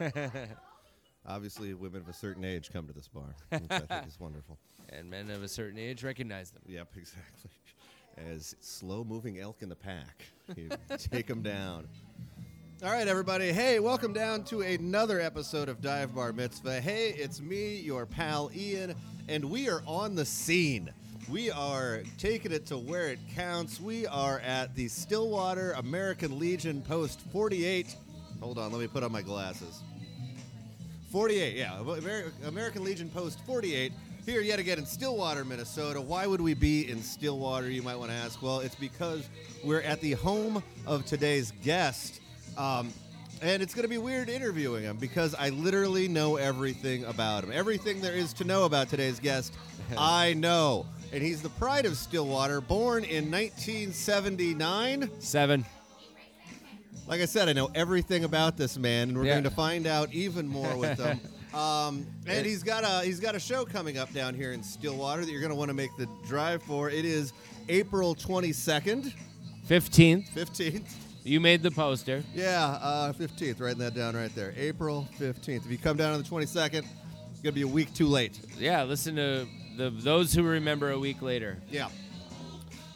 Obviously, women of a certain age come to this bar, which I think is wonderful. and men of a certain age recognize them. Yep, exactly. As slow-moving elk in the pack, you take them down. All right, everybody. Hey, welcome down to another episode of Dive Bar Mitzvah. Hey, it's me, your pal Ian, and we are on the scene. We are taking it to where it counts. We are at the Stillwater American Legion Post 48. Hold on, let me put on my glasses. 48, yeah. Amer- American Legion Post 48. Here, yet again, in Stillwater, Minnesota. Why would we be in Stillwater, you might want to ask? Well, it's because we're at the home of today's guest. Um, and it's going to be weird interviewing him because I literally know everything about him. Everything there is to know about today's guest, I know. And he's the pride of Stillwater, born in 1979. Seven. Like I said, I know everything about this man, and we're Yeah. going to find out even more with him. Um, and he's got a he's got a show coming up down here in Stillwater that you're going to want to make the drive for. It is April 22nd, 15th. 15th. You made the poster. Yeah, uh, 15th. Writing that down right there. April 15th. If you come down on the 22nd, it's going to be a week too late. Yeah, listen to the those who remember a week later. Yeah.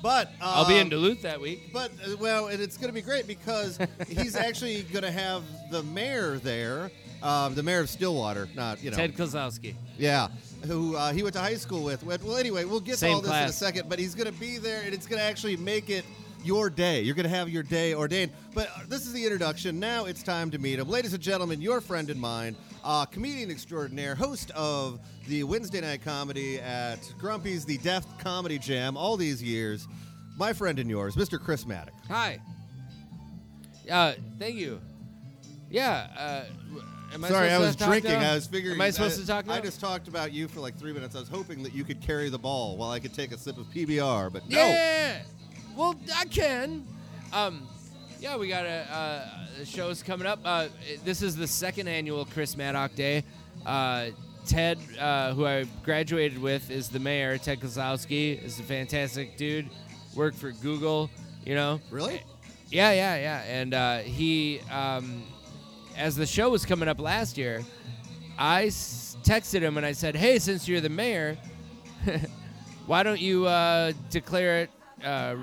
But I'll be in um, Duluth that week. But uh, well, and it's going to be great because he's actually going to have the mayor there, um, the mayor of Stillwater, not you know, Ted Kozlowski. yeah, who uh, he went to high school with. Well, anyway, we'll get to Same all this in a second. But he's going to be there, and it's going to actually make it your day. You're going to have your day ordained. But uh, this is the introduction. Now it's time to meet him, ladies and gentlemen. Your friend and mine, uh, comedian extraordinaire, host of the Wednesday night comedy at Grumpy's, the Death Comedy Jam, all these years. My friend and yours, Mr. Chris Maddock. Hi. Uh, thank you. Yeah. Uh, am I Sorry, I was drinking. I was figuring. Am I supposed to talk now? I just talked about you for like three minutes. I was hoping that you could carry the ball while I could take a sip of PBR, but no. Yeah. Well, I can. Um, yeah, we got a, uh, show's coming up. Uh, this is the second annual Chris Maddock Day. Uh, Ted, uh, who I graduated with, is the mayor. Ted Kozlowski is a fantastic dude. Worked for Google, you know. Really? Yeah, yeah, yeah. And uh, he, um, as the show was coming up last year, I s- texted him and I said, "Hey, since you're the mayor, why don't you uh, declare it uh,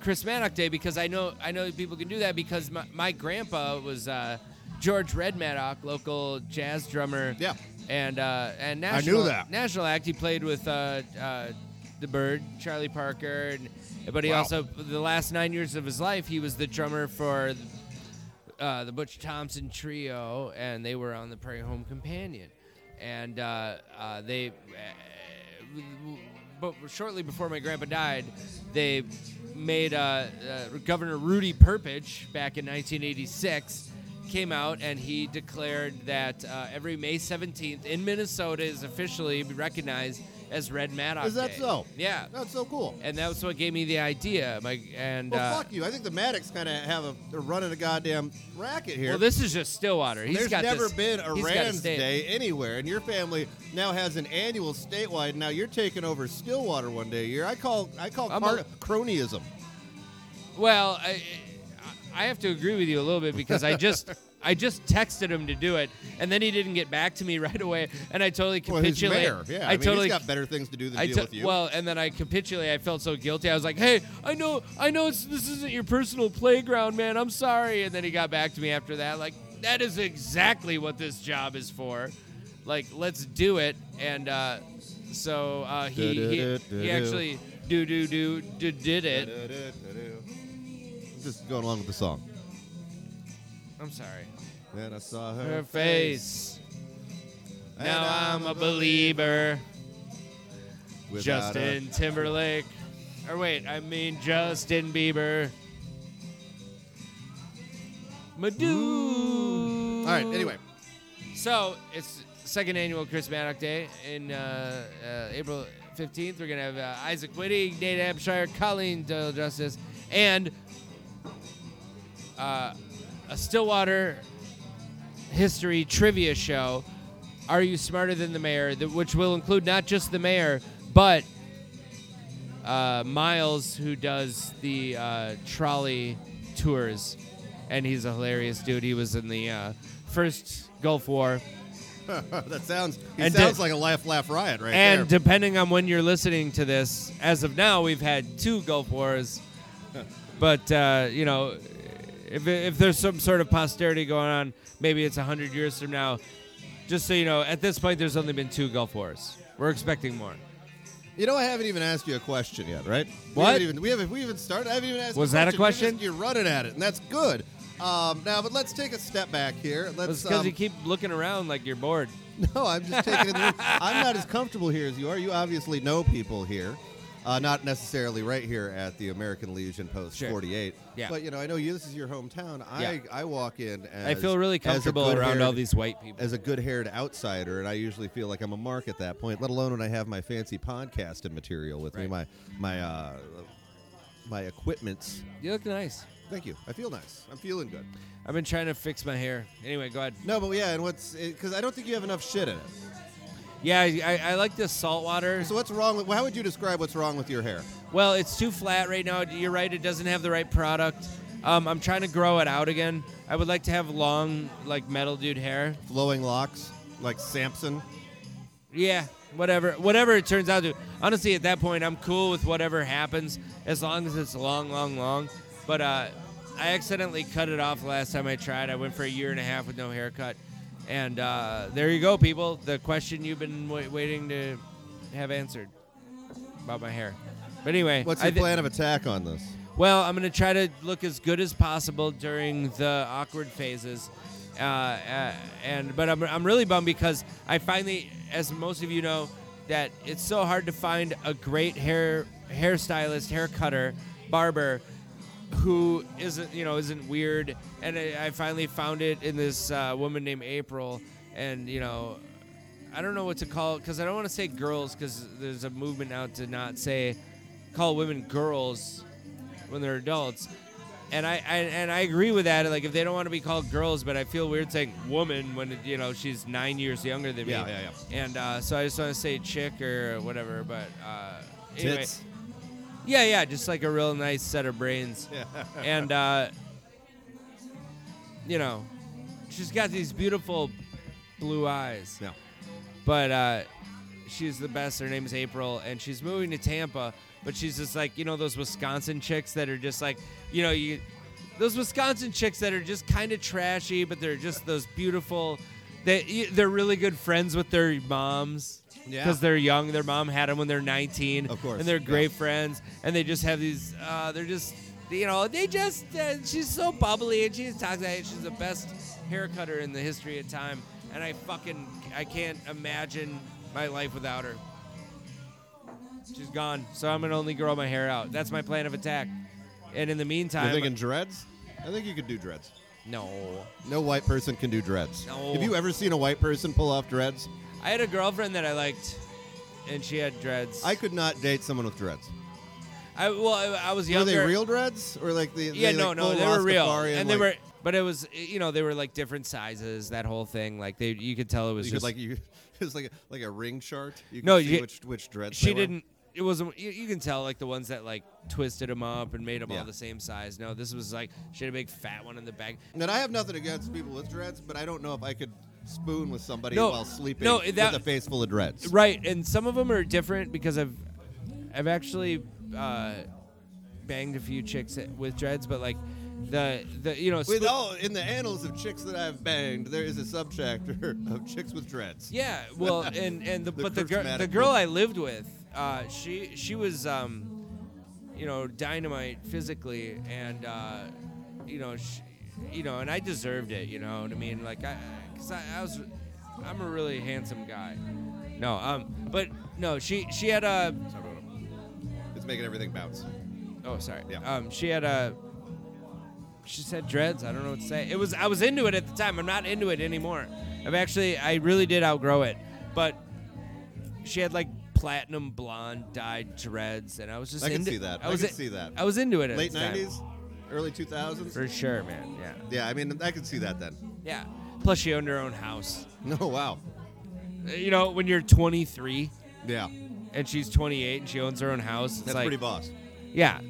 Chris Maddock Day? Because I know I know people can do that because my, my grandpa was uh, George Red Maddock, local jazz drummer. Yeah. And uh, and knew national that. national act. He played with uh, uh, the Bird, Charlie Parker, and but he Wow. also the last nine years of his life he was the drummer for uh, the Butch Thompson Trio, and they were on the Prairie Home Companion, and uh, uh, they. Uh, but shortly before my grandpa died, they made uh, uh, Governor Rudy Perpich back in 1986 came out and he declared that uh, every May 17th in Minnesota is officially recognized as Red Maddock Is that Day. so? Yeah, That's so cool. and that was what gave me the idea. My and Well, uh, fuck you. I think the Maddocks kind of have a they're running a goddamn racket here. well, this is just Stillwater. He's There's got never this- been a Rand's. Day anywhere, and your family now has an annual statewide. Now you're taking over Stillwater one day a year. I call I call part a- cronyism. Well, I, I have to agree with you a little bit because I just I just texted him to do it, and then he didn't get back to me right away, and I totally Well, capitulated. mayor. Yeah, I, I, mean, totally he's got better things to do than I deal to- with you. well, and then I capitulated. I felt so guilty. I was like, "Hey, I know, I know, it's, this isn't your personal playground, man. I'm sorry." And then he got back to me after that, like, "That is exactly what this job is for. Like, let's do it." And uh, so uh, he, he he actually do do do did it. Just going along with the song. I'm sorry. Then I saw her, Her face. and Now I'm a believer. without a- Justin Timberlake. Or wait, I mean Justin Bieber. Madu. All right. Anyway, So it's second annual Chris Maddock Day in uh, uh, April 15th. We're gonna have uh, Isaac Witty, Nate Abshire, Colleen Doyle Justice, and uh, a Stillwater history trivia show. Are you smarter than the mayor? Which will include not just the mayor, but uh, Miles, who does the uh, trolley tours, and he's a hilarious dude. He was in the uh, first Gulf War. that sounds. He And sounds de- like a laugh, laugh riot right and there. depending on when you're listening to this, as of now, we've had two Gulf Wars. but uh, you know, if if there's some sort of posterity going on, maybe it's hundred years from now. Just so you know, at this point, there's only been two Gulf Wars. We're expecting more. You know, I haven't even asked you a question yet, right? We What? haven't even, we haven't. We haven't started. I haven't even asked. Was you that a You're, question? just- you're running at it, and that's good. Um, now, but let's take a step back here. Let's. because um, you keep looking around like you're bored. No, I'm just taking it. I'm not as comfortable here as you are. You obviously know people here, uh, not necessarily right here at the American Legion Post Sure. 48. Yeah. But you know, I know you. This is your hometown. I Yeah. I walk in. As, I feel really comfortable around all these white people. As a good-haired outsider, and I usually feel like I'm a mark at that point. Let alone when I have my fancy podcasting material with me, my my uh, my equipments. You look nice. Thank you. I feel nice. I'm feeling good. I've been trying to fix my hair. Anyway, go ahead. No, but yeah, and what's because I don't think you have enough shit in it. Yeah, I, I, like the salt water. So what's wrong with? How would you describe what's wrong with your hair? Well, it's too flat right now. You're right. It doesn't have the right product. Um, I'm trying to grow it out again. I would like to have long, like metal dude hair. Flowing locks, like Samson. Yeah, whatever, whatever it turns out to. Honestly, at that point, I'm cool with whatever happens as long as it's long, long, long. But uh, I accidentally cut it off last time I tried. I went for a year and a half with no haircut, and uh, there you go, people. The question you've been wa- waiting to have answered about my hair. But anyway, What's I your thi- plan of attack on this? Well, I'm going to try to look as good as possible during the awkward phases. Uh, uh, and but I'm, I'm really bummed because I finally, as most of you know, that it's so hard to find a great hair hairstylist, hair cutter, barber who isn't you know isn't weird. And I, I finally found it in this uh, woman named April, and you know. I don't know what to call it because I don't want to say girls because there's a movement now to not say call women girls when they're adults. And I, I and I agree with that. Like if they don't want to be called girls, but I feel weird saying woman when you know she's nine years younger than Yeah, me. yeah, yeah. And uh, so I just want to say chick or whatever. But uh, anyway, Tits. Yeah, yeah, just like a real nice set of brains. and uh, you know, she's got these beautiful blue eyes Yeah. but uh, she's the best. Her name is April, and she's moving to Tampa. But she's just like you know those Wisconsin chicks that are just like you know you those Wisconsin chicks that are just kind of trashy, but they're just those beautiful. They they're really good friends with their moms. Yeah. Because they're young, their mom had them when they're 19, Of course, and they're yeah. great friends, and they just have these. Uh, they're just, you know, they just. Uh, she's so bubbly, and she talks like she's the best hair cutter in the history of time, and I fucking, I can't imagine my life without her. She's gone, so I'm gonna only grow my hair out. That's my plan of attack. And in the meantime, You're thinking dreads? I think you could do dreads. no. No white person can do dreads. No. Have you ever seen a white person pull off dreads? I had a girlfriend that I liked, and she had dreads. I could not date someone with dreads. I well, I, I was Were younger. they real dreads or like the? Yeah, they, no, like, no, full they were real, Rastafarian, and they like, were, but it was, you know, they were like different sizes. That whole thing, like they, you could tell it was You just like you. It was like a, like a ring chart. You could No, see you- which which dreads. she were. didn't. It wasn't. You, you can tell like the ones that like twisted them up and made them Yeah. all the same size. No, this was like she had a big fat one in the back. And I have nothing against people with dreads, but I don't know if I could spoon with somebody No, while sleeping no, with a face full of dreads. Right, and some of them are different because I've, I've actually uh, banged a few chicks with dreads, but like the the you know With all in the annals of chicks that I've banged, there is a subchapter of chicks with dreads. Yeah, well, and and the, The but the girl the girl. I lived with, uh, she she was um, you know, dynamite physically, and uh, you know, she, you know, and I deserved it. You know what I mean? Like I, cause I, I was, I'm a really handsome guy. No, um, but no, she she had a Sorry. It's making everything bounce. oh sorry, Yeah. um, she had a. She said dreads. I don't know what to say. It was I was into it at the time. I'm not into it anymore. I've actually I really did outgrow it, but she had like platinum blonde dyed dreads, and I was just I can into, see that. I I was can in- see that. I was into it. At Late the time. '90s, early 2000s. for sure, man. Yeah, Yeah, I mean, I can see that then. yeah. Plus, she owned her own house. No, wow. Uh, You know, when you're 23 Yeah, and she's 28 and she owns her own house, it's that's like, pretty boss. yeah.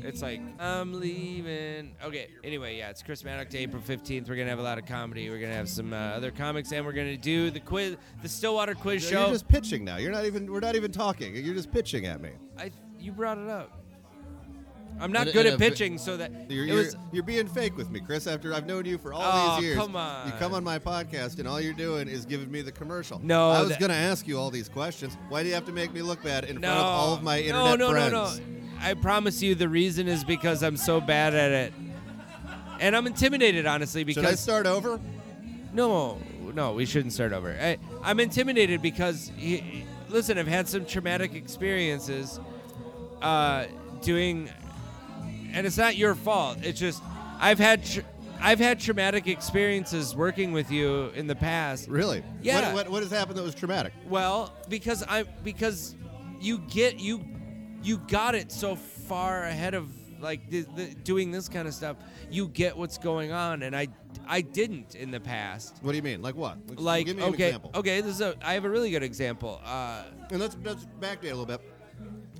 It's like I'm leaving. Okay. Anyway, yeah, it's Chris Maddock Day, April 15th. We're gonna have a lot of comedy. We're gonna have some uh, other comics, and we're gonna do the quiz, the Stillwater quiz You're show. just pitching now. You're not even. We're not even talking. You're just pitching at me. I, you brought it up. I'm not good at vi- pitching, so that You're, it you're, was. you're being fake with me, Chris. After I've known you for all Oh, these years, come on. you come on my podcast and all you're doing is giving me the commercial. No, I was that- to ask you all these questions. Why do you have to make me look bad in No, front of all of my no, internet no, friends? no, no. I promise you, the reason is because I'm so bad at it, and I'm intimidated, honestly. Because should I start over? no, no, we shouldn't start over. I, I'm intimidated because, he, listen, I've had some traumatic experiences uh, doing, and it's not your fault. It's just I've had. Tr- I've had traumatic experiences working with you in the past. Really? Yeah. What, what, what has happened that was traumatic? Well, because I because you get you you got it so far ahead of like the, the, doing this kind of stuff. You get what's going on, and I I didn't in the past. What do you mean? Like what? Like give me an okay, example. okay, this is a I have a really good example. Uh, And let's let's backdate a little bit.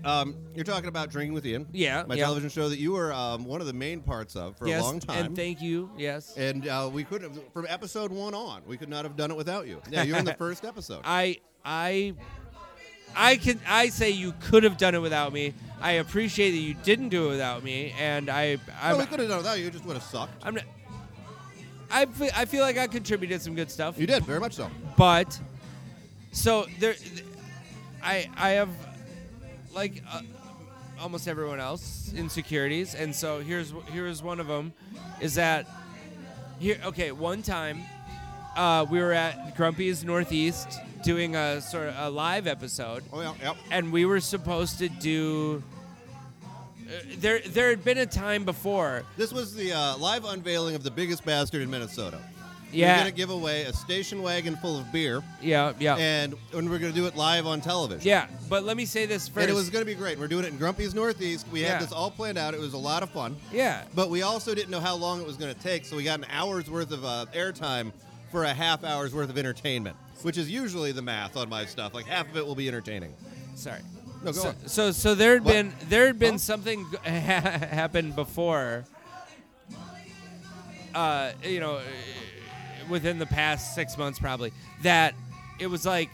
Um, you're talking about drinking with Ian. Yeah, My yeah. television show that you were um, one of the main parts of for yes, a long time. and thank you. Yes, And uh, we could have, from episode one on, we could not have done it without you. Yeah, you were in the first episode. I I I can I say you could have done it without me. I appreciate that you didn't do it without me, and I I'm, no, we could have done it without you. It just would have sucked. I'm not. I I feel like I contributed some good stuff. You did very much so. but so there i i have like uh, almost everyone else insecurities and so here's here's one of them is that here okay one time uh, we were at grumpy's northeast doing a sort of a live episode Oh yeah, yep. and we were supposed to do uh, there there had been a time before This was the uh, live unveiling of the biggest bastard in Minnesota. We're gonna give away a station wagon full of beer, yeah yeah and and we're gonna do it live on television. yeah but let me say this first And it was gonna be great. We're doing it in Grumpy's Northeast. We Yeah. had this all planned out. It was a lot of fun. yeah But we also didn't know how long it was going to take, so we got an hour's worth of uh, airtime for a half hour's worth of entertainment, which is usually the math on my stuff. Like half of it will be entertaining. sorry No, go so, on. so so there had What? been there had been Huh? something g- happened before uh you know within the past 6 months probably that it was like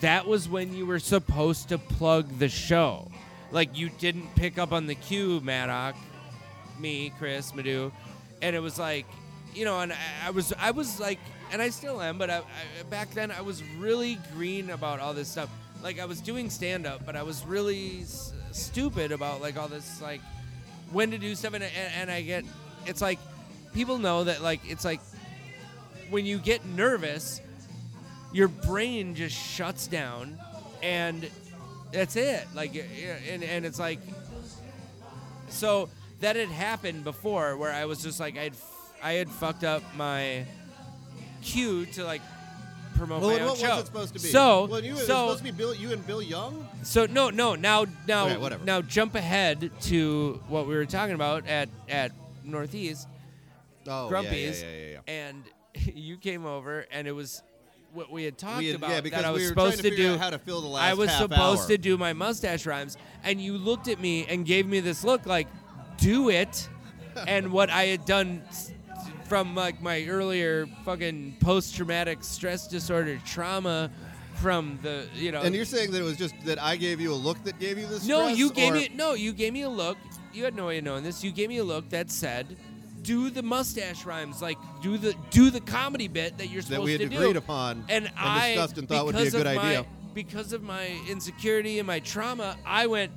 that was when you were supposed to plug the show. Like you didn't pick up on the cue Maddock me Chris Madu and it was like you know and I, I was I was like and I still am but I, I, back then I was really green about all this stuff. Like I was doing stand up but I was really s- stupid about like all this like when to do stuff. And, and, and I get it's like people know that like it's like when you get nervous your brain just shuts down and that's it like and, and it's like so that had happened before where I was just like I'd f- I had fucked up my cue to like promote Well, my own what show. was it supposed to be? So well, you, it was so supposed to be Bill, you and Bill Young. so no no now now Okay, whatever. now jump ahead to what we were talking about at at Northeast Oh, Grumpy's yeah, yeah, yeah. and you came over and it was what we had talked We had- about yeah, because that I was we were supposed to to, do how to fill the last I was supposed hour. to do my mustache rhymes and you looked at me and gave me this look like do it and what I had done from like my earlier fucking post traumatic stress disorder trauma from the you know And you're saying that it was just that I gave you a look that gave you this? no, stress, you gave or- me no, you gave me a look. You had no way of knowing this. You gave me a look that said, "Do the mustache rhymes, like do the do the comedy bit that you're supposed to do. that we had to do." agreed upon and I discussed and thought would be a good my- idea. because of my insecurity and my trauma, I went.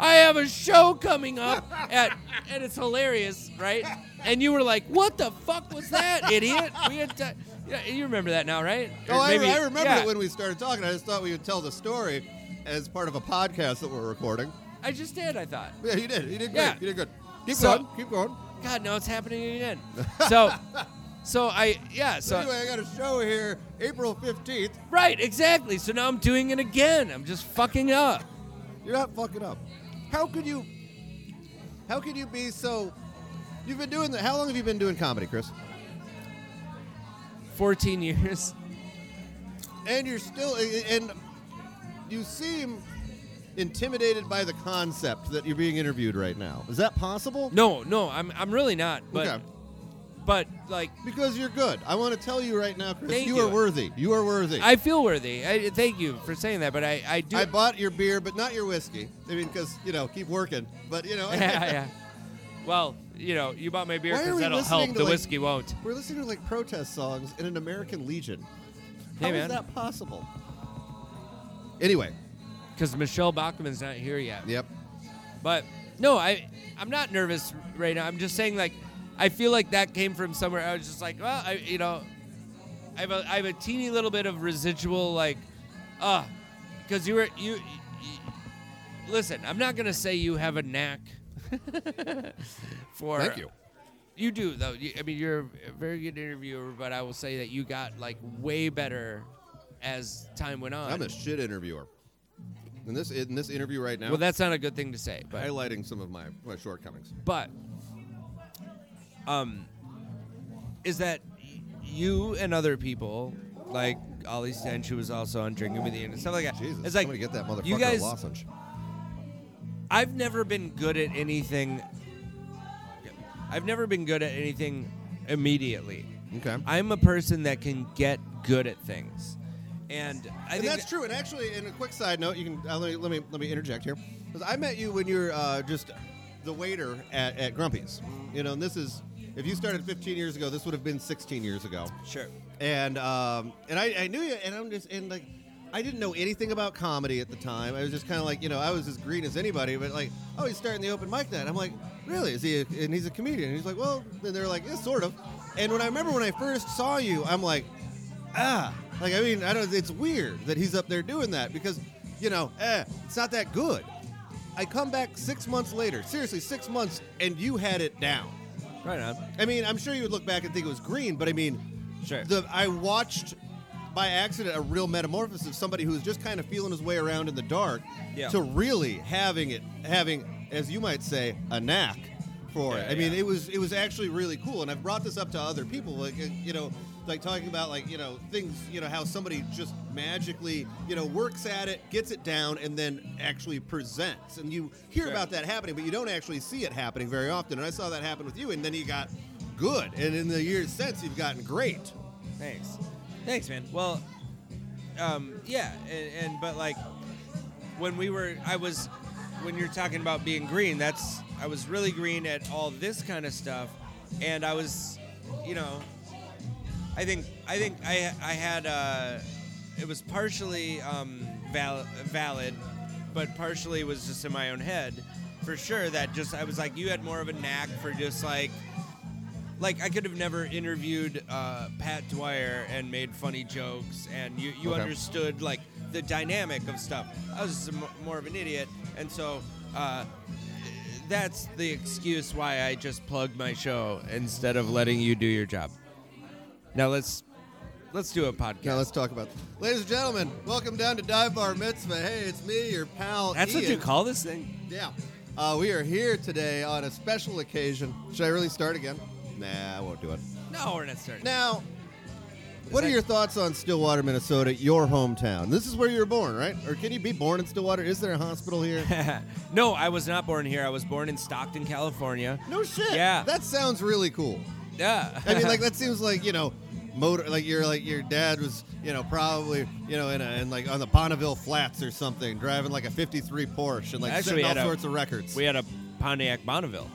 I have a show coming up at, and it's hilarious, right? And you were like, "What the fuck was that, idiot?" We had, to, yeah, you remember that now, right? Oh, I, maybe- I remember yeah. it when we started talking. I just thought we would tell the story as part of a podcast that we're recording. I just did. I thought. Yeah, you did. You did great. Yeah. You did good. Keep So- going. Keep going. God, now it's happening again. So, so I yeah. So anyway, I got a show here, April 15th. right, exactly. So now I'm doing it again. I'm just fucking up. You're not fucking up. How could you? How could you be so? You've been doing the. How long have you been doing comedy, Chris? 14 years. And you're still. And you seem. Intimidated by the concept that you're being interviewed right now. Is that possible? No, no, I'm I'm really not. But Okay. but like Because you're good. I want to tell you right now, Chris, Thank you, you. are worthy. You are worthy. I feel worthy. I thank you for saying that. But I I do. I bought your beer, but not your whiskey. I mean, because you know, keep working. But you know, yeah, yeah. Well, you know, you bought my beer Why are because we that'll listening help. to, The like- whiskey won't. we're listening to like protest songs in an American Legion. How Hey, is man. that possible? Anyway, Because Michele Bachmann's not here yet. yep. But no, I I'm not nervous right now. I'm just saying like I feel like that came from somewhere. I was just like, well, I you know, I have a I have a teeny little bit of residual like, uh, because you were you, you. Listen, I'm not gonna say you have a knack for. Thank you. You do though. You, I mean, you're a very good interviewer, but I will say that you got like way better as time went on. I'm a shit interviewer. In this in this interview right now, well, that's not a good thing to say, but highlighting some of my, my shortcomings. but um is that you and other people like Ollie Stench who was also on Drinking with Ian and stuff like that. Jesus, it's like somebody get that motherfucker you guys lozenge. I've never been good at anything I've never been good at anything immediately. Okay. I'm a person that can get good at things. And I and think that's that- true. And actually, in a quick side note, you can uh, let, me, let me let me interject here because I met you when you're uh, just the waiter at, at Grumpy's. You know, and this is if you started 15 years ago, this would have been 16 years ago. Sure. And um, and I, I knew you, and I'm just and like I didn't know anything about comedy at the time. I was just kind of like you know I was as green as anybody, but like oh he's starting the open mic night. I'm like really is he? A, and he's a comedian. And he's like well, then they're like yeah sort of. And when I remember when I first saw you, I'm like ah like I mean I don't. It's weird that he's up there doing that because you know eh it's not that good. I come back six months later, seriously six months, and you had it down. Right on. I mean, I'm sure you would look back and think it was green, but I mean, Sure. the I watched by accident a real metamorphosis of somebody who's just kind of feeling his way around in the dark Yeah. to really having it, having, as you might say, a knack for it. Yeah, I mean, yeah. it was it was actually really cool, and I've brought this up to other people, like uh, you know, like talking about like you know things, you know, how somebody just magically you know works at it, gets it down, and then actually presents, and you hear Sure. about that happening, but you don't actually see it happening very often. And I saw that happen with you, and then you got good, and in the years since, you've gotten great. Thanks. Thanks, man. Well, um, yeah, and, and but like when we were, I was when you're talking about being green. That's I was really green at all this kind of stuff, and I was, you know, I think I think I I had uh, it was partially um, val- valid, but partially was just in my own head. For sure, that just I was like, you had more of a knack for just like like I could have never interviewed uh, Pat Dwyer and made funny jokes, and you you Okay. understood like the dynamic of stuff. I was just a m- more of an idiot, and so uh, that's the excuse why I just plugged my show instead of letting you do your job. Now let's let's do a podcast. Now let's talk about, ladies and gentlemen, welcome down to Dive Bar Mitzvah. Hey, it's me, your pal. that's what you call this thing. Yeah. Uh, we are here today on a special occasion. Should I really start again? Nah, I won't do it. No, we're not starting. Now, what are your thoughts on Stillwater, Minnesota, your hometown? This is where you were born, right? Or can you be born in Stillwater? Is there a hospital here? no, I was not born here. I was born in Stockton, California. no shit. Yeah. That sounds really cool. Yeah. I mean, like that seems like you know, motor. Like your like your dad was, you know, probably you know in a in like on the Bonneville Flats or something, driving like a '53 Porsche and like Actually, setting all had a- sorts of records. we had a Pontiac Bonneville.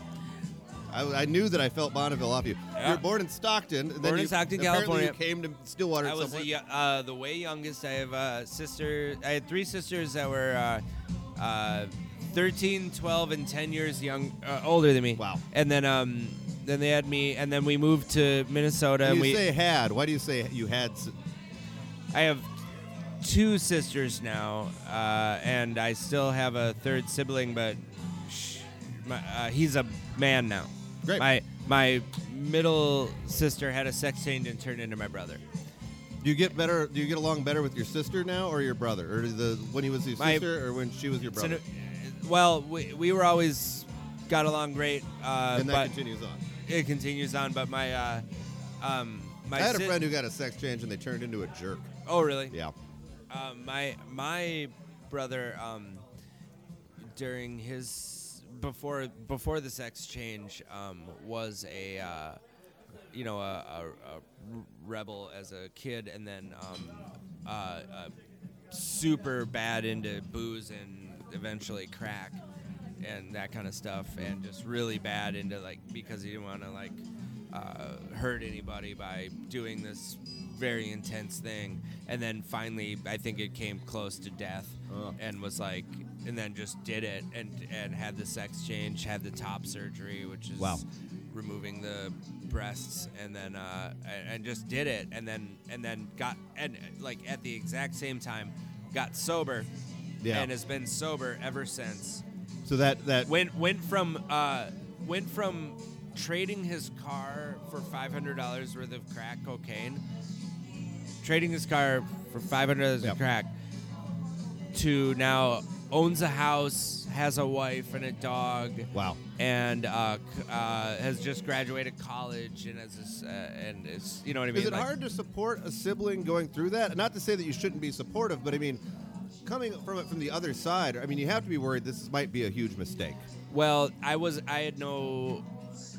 I, I knew that I felt Bonneville off you. Yeah. You were born in Stockton. and then Born in you, Stockton, California. You came to Stillwater. I was the, uh, the way youngest. I have a sister. I had three sisters that were uh, uh, 13, 12, and 10 years young, uh, older than me. Wow. And then um, then they had me, and then we moved to Minnesota. And you we, say had. Why do you say you had? s- I have two sisters now, uh, and I still have a third sibling, but sh- my, uh, he's a man now. Great. My my middle sister had a sex change and turned into my brother. Do you get better? Do you get along better with your sister now, or your brother, or the when he was your My- sister, or when she was your brother? Well, we, we were always got along great, uh, and that but continues on. it continues on. But my uh, um, my I had a friend who got a sex change and they turned into a jerk. Oh, really? Yeah. Um, my my brother, um, during his before before the sex change um, was a uh, you know a, a, a rebel as a kid, and then um, uh, uh, super bad into booze and eventually crack and that kind of stuff, and just really bad into like because he didn't want to like uh, hurt anybody by doing this very intense thing, and then finally I think it came close to death, and was like, and then just did it and and had the sex change, had the top surgery, which is Wow. removing the breasts, and then uh, and, and just did it, and then and then got and like at the exact same time got sober, Yeah. and has been sober ever since So that that went went from uh, went from trading his car for five hundred dollars worth of crack cocaine, trading his car for five hundred dollars Yep. of crack, to now owns a house, has a wife and a dog, wow. and uh, uh, has just graduated college and has this, uh, and it's you know what I mean. Is it Like- hard to support a sibling going through that? Not to say that you shouldn't be supportive, but I mean, coming from it from the other side, I mean, you have to be worried this might be a huge mistake. Well, I was I had no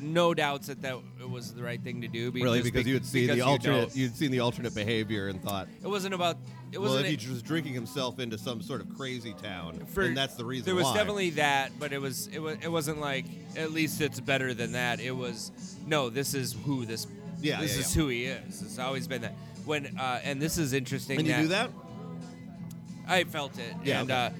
no doubts that that it was the right thing to do. Because Really, because you had seen the alternate, know. you'd seen the alternate behavior and thought, It wasn't about. It well, wasn't. if he was drinking himself into some sort of crazy town, for- and that's the reason There was why. definitely that, but it was it was it wasn't like at least it's better than that. It was no, this is who this. Yeah, this yeah, is yeah. who he is. It's always been that. When uh, and this is interesting. and you do that? I felt it. Yeah, And okay. uh,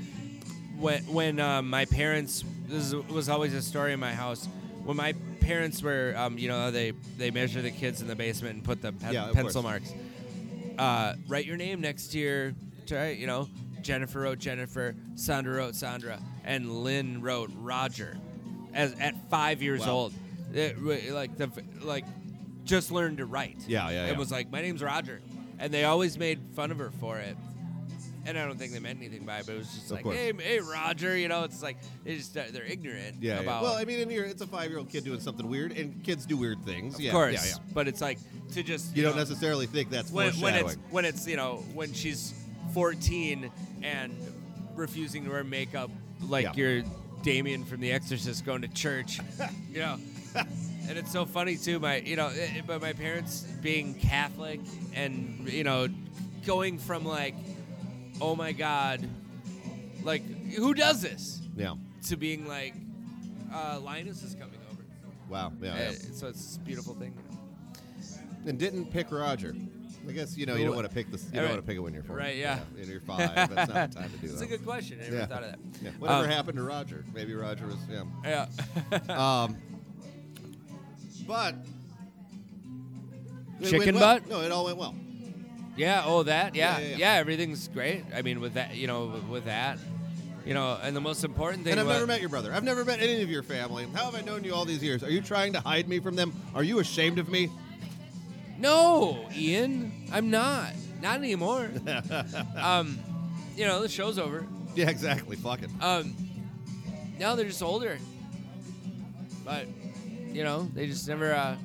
when when uh, my parents, this was always a story in my house. When my parents were, um, you know, they they measure the kids in the basement and put the pen- Yeah, pencil course. marks. Uh, write your name next to your, to, right, you know, Jennifer wrote Jennifer, Sandra wrote Sandra, and Lynn wrote Roger, as at five years Wow. old. It, like the like, just learned to write. Yeah, yeah, It yeah. was like my name's Roger, and they always made fun of her for it. And I don't think they meant anything by it, but it was just Of like, course. hey, hey, Roger, you know, it's like they just uh, they're ignorant Yeah, yeah. about. Well, I mean, in here, it's a five-year-old kid doing something weird, and kids do weird things. of yeah, course, yeah, yeah. but it's like to just You don't know, necessarily think that's when, when foreshadowing. it's when it's you know when she's 14 and refusing to wear makeup like Yeah. you're Damien from The Exorcist going to church, you know. And it's so funny too. My, you know, but my parents being Catholic and you know, going from like, oh my God, like who does this, yeah. to being like, uh, Linus is coming over. Wow. Yeah. Uh, yeah. so it's a beautiful thing. And didn't pick Roger. I guess you know you don't want to pick this. You don't want to pick it when you're four. Right, yeah. And you're five. That's not the time to do that. It's a good question. I never Yeah. thought of that. Yeah. Whatever Um, happened to Roger? Maybe Roger was. Yeah. Yeah. Um. But. Chicken went well. butt? No, it all went well. Yeah. Oh, that. Yeah. Yeah, Yeah. yeah. Everything's great. I mean, with that, you know, with- with that, you know, and the most important thing. And I've never met your brother. I've never met any of your family. How have I known you all these years? Are you trying to hide me from them? Are you ashamed of me? No, Ian, I'm not. Not anymore. um, you know, the show's over. Yeah, exactly. Fuck it. Um, now they're just older. But, you know, they just never. Uh,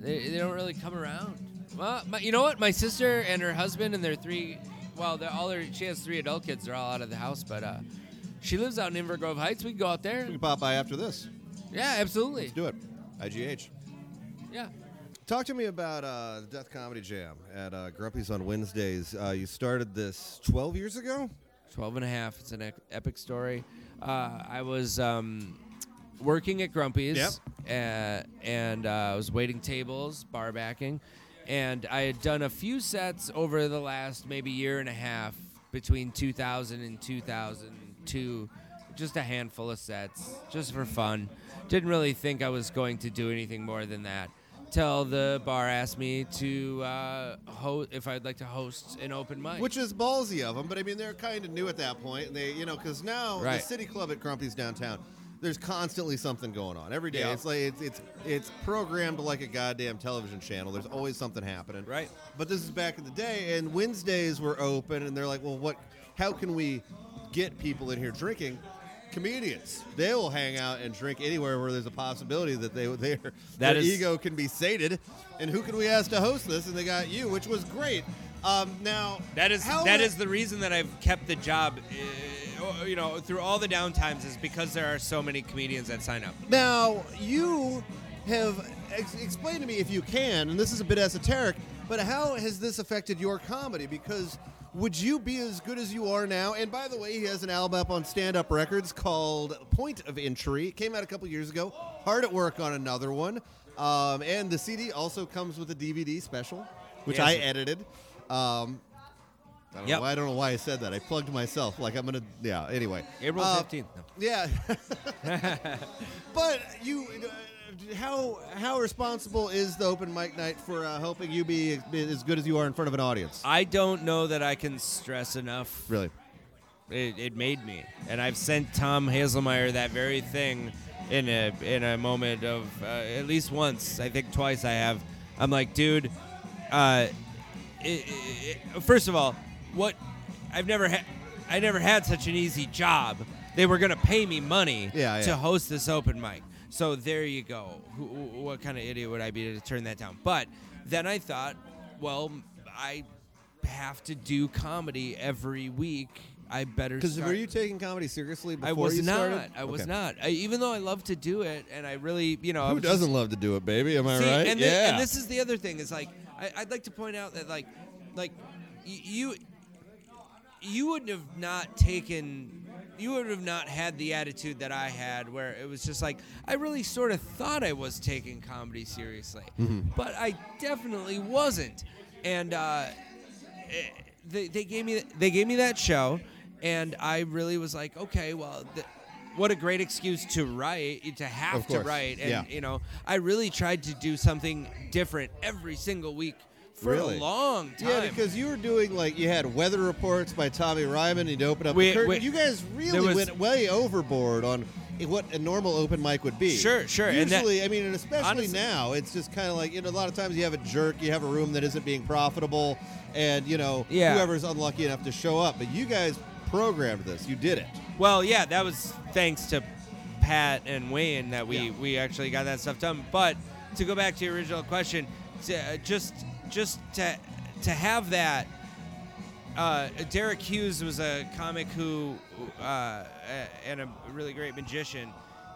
they, they don't really come around. Well, my, you know what? My sister and her husband and their three. Well, they're all her, she has three adult kids. They're all out of the house, but uh, she lives out in Inver Grove Heights. We can go out there. We can pop by after this. Yeah, absolutely. Let's do it. IGH. Yeah. Talk to me about uh, the Death Comedy Jam at uh, Grumpy's on Wednesdays. Uh, you started this 12 years ago? 12 and a half. It's an epic story. Uh, I was um, working at Grumpy's, Yep. uh, and uh, I was waiting tables, bar backing, and I had done a few sets over the last maybe year and a half between 2000 and 2002, just a handful of sets, just for fun. Didn't really think I was going to do anything more than that. Till the bar asked me to uh, ho- if I'd like to host an open mic. Which is ballsy of them, but I mean, they're kind of new at that point. And they, you know, because now Right. the City Club at Grumpy's downtown, there's constantly something going on every day. Yeah. It's like it's, it's it's programmed like a goddamn television channel. There's always something happening. Right. But this is back in the day, and Wednesdays were open, and they're like, well, what? How can we get people in here drinking? Comedians, they will hang out and drink anywhere where there's a possibility that they their, That their is- ego can be sated. And who can we ask to host this? And they got you, which was great. Um, now That is that ha- is the reason that I've kept the job uh, you know, through all the downtimes is because there are so many comedians that sign up. Now, you have ex- explained to me, if you can, and this is a bit esoteric, but how has this affected your comedy? Because would you be as good as you are now? And by the way, he has an album up on Stand Up Records called Point of Entry. It came out a couple years ago. Hard at work on another one. Um, and the CD also comes with a DVD special, which Yes. I edited. Um, I don't, Yep. know why, I don't know why I said that. I plugged myself. Like I'm gonna, yeah. Anyway, April Uh, 15th. No. yeah. but you, uh, how how responsible is the open mic night for uh, helping you be as good as you are in front of an audience? I don't know that I can stress enough. Really? It, it made me, and I've sent Tom Hazelmyer that very thing in a in a moment of uh, at least once. I think twice. I have. I'm like, dude. Uh, it, it- first of all, what I've never had. I never had such an easy job. They were gonna pay me money Yeah, yeah. to host this open mic. So there you go. Who, what kind of idiot would I be to turn that down? But then I thought, well, I have to do comedy every week. I better. Because were you taking comedy seriously before I was you not. started? I was Okay. not. I, even though I love to do it, and I really, you know, Who doesn't love to do it, baby? Am I see, right? And, yeah. and this is the other thing is like, I, I'd like to point out that like, like you, you would have not taken, you would have not had the attitude that I had, where it was just like I really sort of thought I was taking comedy seriously, but I definitely wasn't, and. uh eh, they, they gave me they gave me that show, and I really was like, okay, well, th- what a great excuse to write, to have to write, and yeah. you know, I really tried to do something different every single week for Really? a long time. Yeah, because you were doing like you had weather reports by Tommy Ryman. You'd open up We- the curtain. we- you guys really was- went way overboard on what a normal open mic would be. Sure, sure, and that- Usually, I mean, and especially honestly- now, it's just kind of like you know, a lot of times you have a jerk, you have a room that isn't being profitable, and you know, Yeah. whoever's unlucky enough to show up. But you guys programmed this. You did it. Well, yeah, that was thanks to Pat and Wayne that we Yeah. we actually got that stuff done. But to go back to your original question, to, uh, just just to to have that. Uh, Derek Hughes was a comic who, uh, and a really great magician,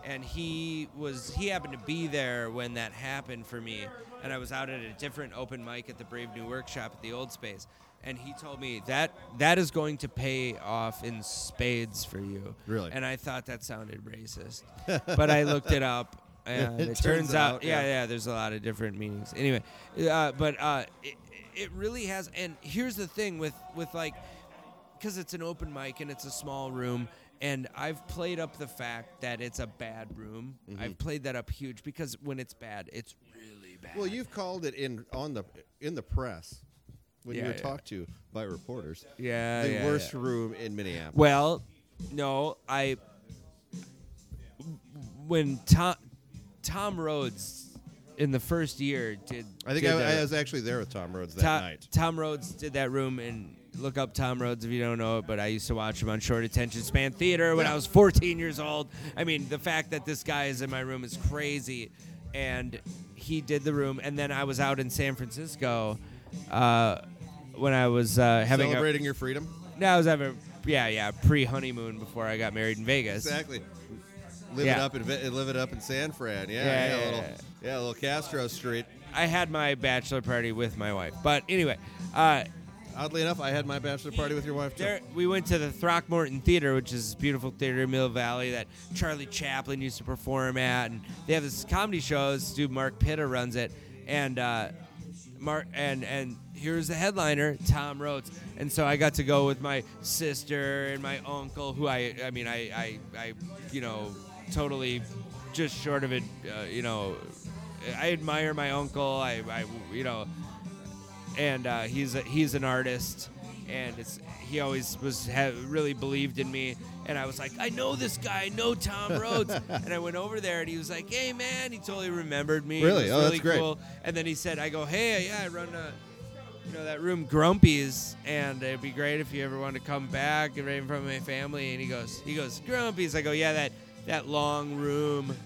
and he was he happened to be there when that happened for me, and I was out at a different open mic at the Brave New Workshop at the old space, and he told me that that is going to pay off in spades for you. Really? And I thought that sounded racist, but I looked it up. And It it, turns out, out, yeah, yeah. yeah, there's a lot of different meanings. Anyway, uh, but uh, it, it really has. And here's the thing with with like, because it's an open mic and it's a small room, and I've played up the fact that it's a bad room. Mm-hmm. I've played that up huge because when it's bad, it's really bad. Well, you've called it in on the in the press when you were yeah. talked to by reporters. yeah, the yeah, worst yeah. room in Minneapolis. Well, no, I when Tom Tom Rhodes in the first year did. I think did I, that- I was actually there with Tom Rhodes that Tom, night. Tom Rhodes did that room and look up Tom Rhodes if you don't know it, but I used to watch him on short attention span theater when Yeah. I was 14 years old. I mean, the fact that this guy is in my room is crazy. And he did the room, and then I was out in San Francisco uh, when I was uh, having a, Celebrating your freedom. no, I was having yeah, yeah, pre honeymoon before I got married in Vegas. Exactly. Live it up in Ve- live it up in San Fran. Yeah, Yeah, yeah, yeah, a little, yeah. yeah, a little Castro Street. I had my bachelor party with my wife, but anyway, uh, Oddly enough, I had my bachelor party with your wife too. there we went to the Throckmorton Theater, which is beautiful theater in Mill Valley that Charlie Chaplin used to perform at, and they have this comedy show. This dude Mark Pitta runs it, and uh, Mark and and here's the headliner, Tom Rhodes, and so I got to go with my sister and my uncle, who I I mean I I, I you know totally just short of it, uh, you know. I admire my uncle. I, I you know, and uh, he's a, he's an artist, and it's he always was ha- really believed in me. And I was like, I know this guy, I know Tom Rhodes. and I went over there, and he was like, Hey man, he totally remembered me. Really? Oh, that's really great. cool. And then he said, I go, Hey, yeah, I run a. You know that room, Grumpy's, and it'd be great if you ever want to come back and right in front of my family. And he goes, he goes, Grumpy's. I go, yeah, that that long room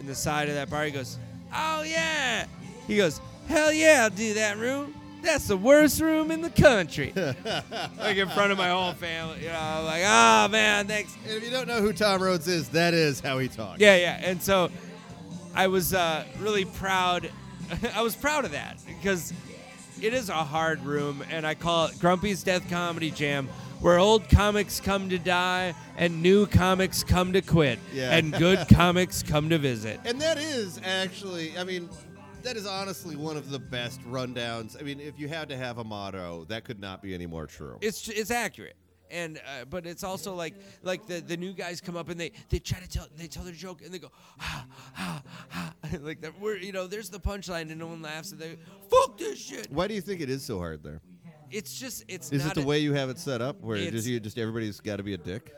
in the side of that bar. He goes, oh yeah. He goes, hell yeah, I'll do that room. that's the worst room in the country. like in front of my whole family, you know, like, oh man, thanks. And if you don't know who Tom Rhodes is, that is how he talks. Yeah, yeah. And so I was uh, really proud. I was proud of that because it is a hard room, and I call it Grumpy's Death Comedy Jam, where old comics come to die and new comics come to quit, Yeah. and good comics come to visit. And that is actually, I mean, that is honestly one of the best rundowns. I mean, if you had to have a motto, that could not be any more true. It's it's accurate. And uh, but it's also like like the, the new guys come up and they, they try to tell they tell their joke and they go ha ha ha like that we're you know there's the punchline and no one laughs and they fuck this shit. Why do you think it is so hard there? It's just it's not. Is it the a- way you have it set up, where just you just everybody's got to be a dick?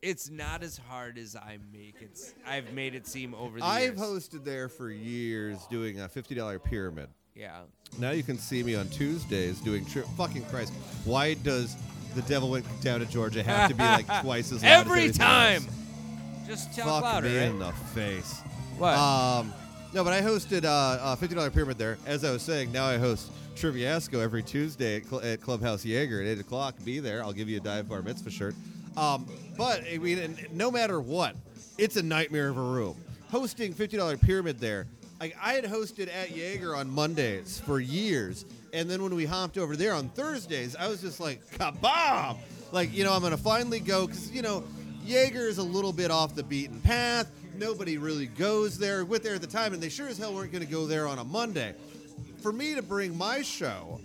it's not as hard as I make it. I've made it seem over the I've years. hosted there for years, doing a fifty dollar pyramid. yeah. Now you can see me on Tuesdays doing tri- fucking Christ. Why does the devil went down to Georgia have to be like twice as loud as Every everything time. else? Just tell Fuck louder, me right? in the face. What? Um, no, but I hosted uh, a fifty dollar pyramid there. As I was saying, now I host Triviasco every Tuesday at, Cl- at Clubhouse Jaeger at eight o'clock. Be there. I'll give you a dive bar mitzvah shirt. Um, but I mean, no matter what, it's a nightmare of a room. Hosting fifty dollar pyramid there. I, I had hosted at Jaeger on Mondays for years, and then when we hopped over there on Thursdays, I was just like, kabam! Like, you know, I'm gonna finally go because you know, Jaeger is a little bit off the beaten path. Nobody really goes there. Went there at the time, and they sure as hell weren't going to go there on a Monday. For me to bring my show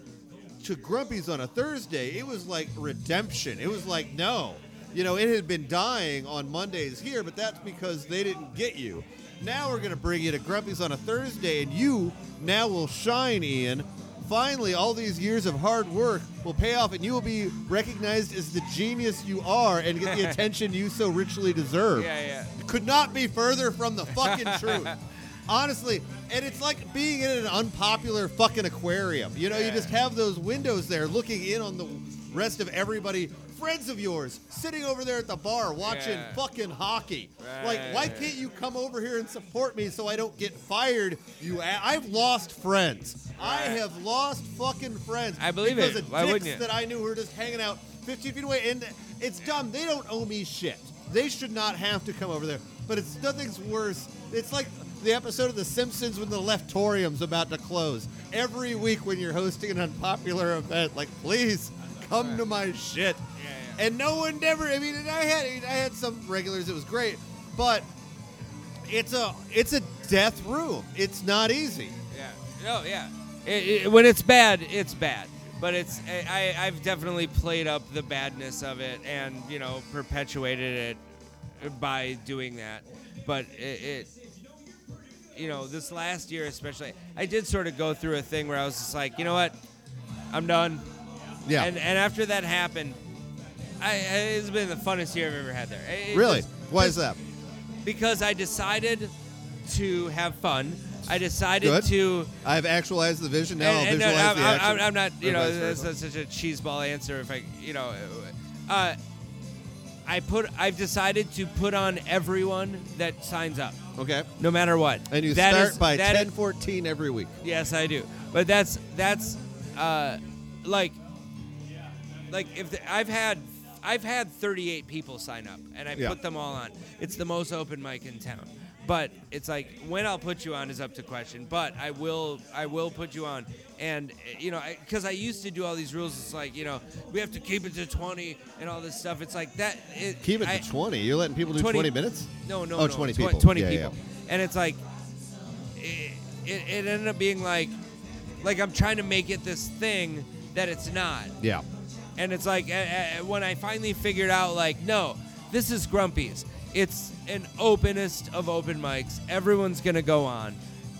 to Grumpy's on a Thursday, it was like redemption. It was like, no. You know, it had been dying on Mondays here, but that's because they didn't get you. Now we're going to bring you to Grumpy's on a Thursday, and you now will shine, Ian. Finally, all these years of hard work will pay off, and you will be recognized as the genius you are and get the attention you so richly deserve yeah, yeah. could not be further from the fucking truth. Honestly, and it's like being in an unpopular fucking aquarium. You know, you just have those windows there looking in on the rest of everybody, friends of yours, sitting over there at the bar watching Yeah. fucking hockey. Like, why can't you come over here and support me so I don't get fired? You, a- I've lost friends. I have lost fucking friends. I believe because it. Of Why wouldn't you? That I knew were just hanging out 15 feet away, and it's dumb. They don't owe me shit. They should not have to come over there. But it's nothing's worse. It's like the episode of The Simpsons when the Leftorium's about to close. Every week when you're hosting an unpopular event, like please come to my shit. Yeah, And no one ever. I mean, and I had I had some regulars. It was great, but it's a it's a death room. It's not easy. Yeah. Oh, yeah. It, it, when it's bad, it's bad. But it's I, I- I've definitely played up the badness of it and you know perpetuated it by doing that. But it, it you know this last year especially, I did sort of go through a thing where I was just like, you know what, I'm done. Yeah. And and after that happened, I, I it's been the funnest year I've ever had there. It- really? just- Why is that? Because I decided to have fun. I decided Good. to I've actualized the vision now. I'll and, and, uh, visualize I'm, the I'm- action. I'm, I'm not, you know, that's, that's such a cheeseball answer. If I, you know, uh, I put, I've decided to put on everyone that signs up, Okay. no matter what. And you That start is- by that is- 10:14 every week. Yes, I do. But that's that's uh, like like if the, I've had I've had 38 people sign up and I Yeah. put them all on. It's the most open mic in town. But it's like when I'll put you on is up to question. But I will I will put you on. And you know, because I, used to do all these rules, it's like you know we have to keep it to 20 and all this stuff. It's like that. It, Keep it I- to 20. You're letting people do 20 20, minutes? no, no, Oh, no. 20 tw- people. 20 Yeah, yeah, people. And it's like, it, it, it ended up being like, like I'm trying to make it this thing that it's not. Yeah. And it's like, uh, uh, when I finally figured out, like, no, this is Grumpy's. It's an openest of open mics. Everyone's going to go on.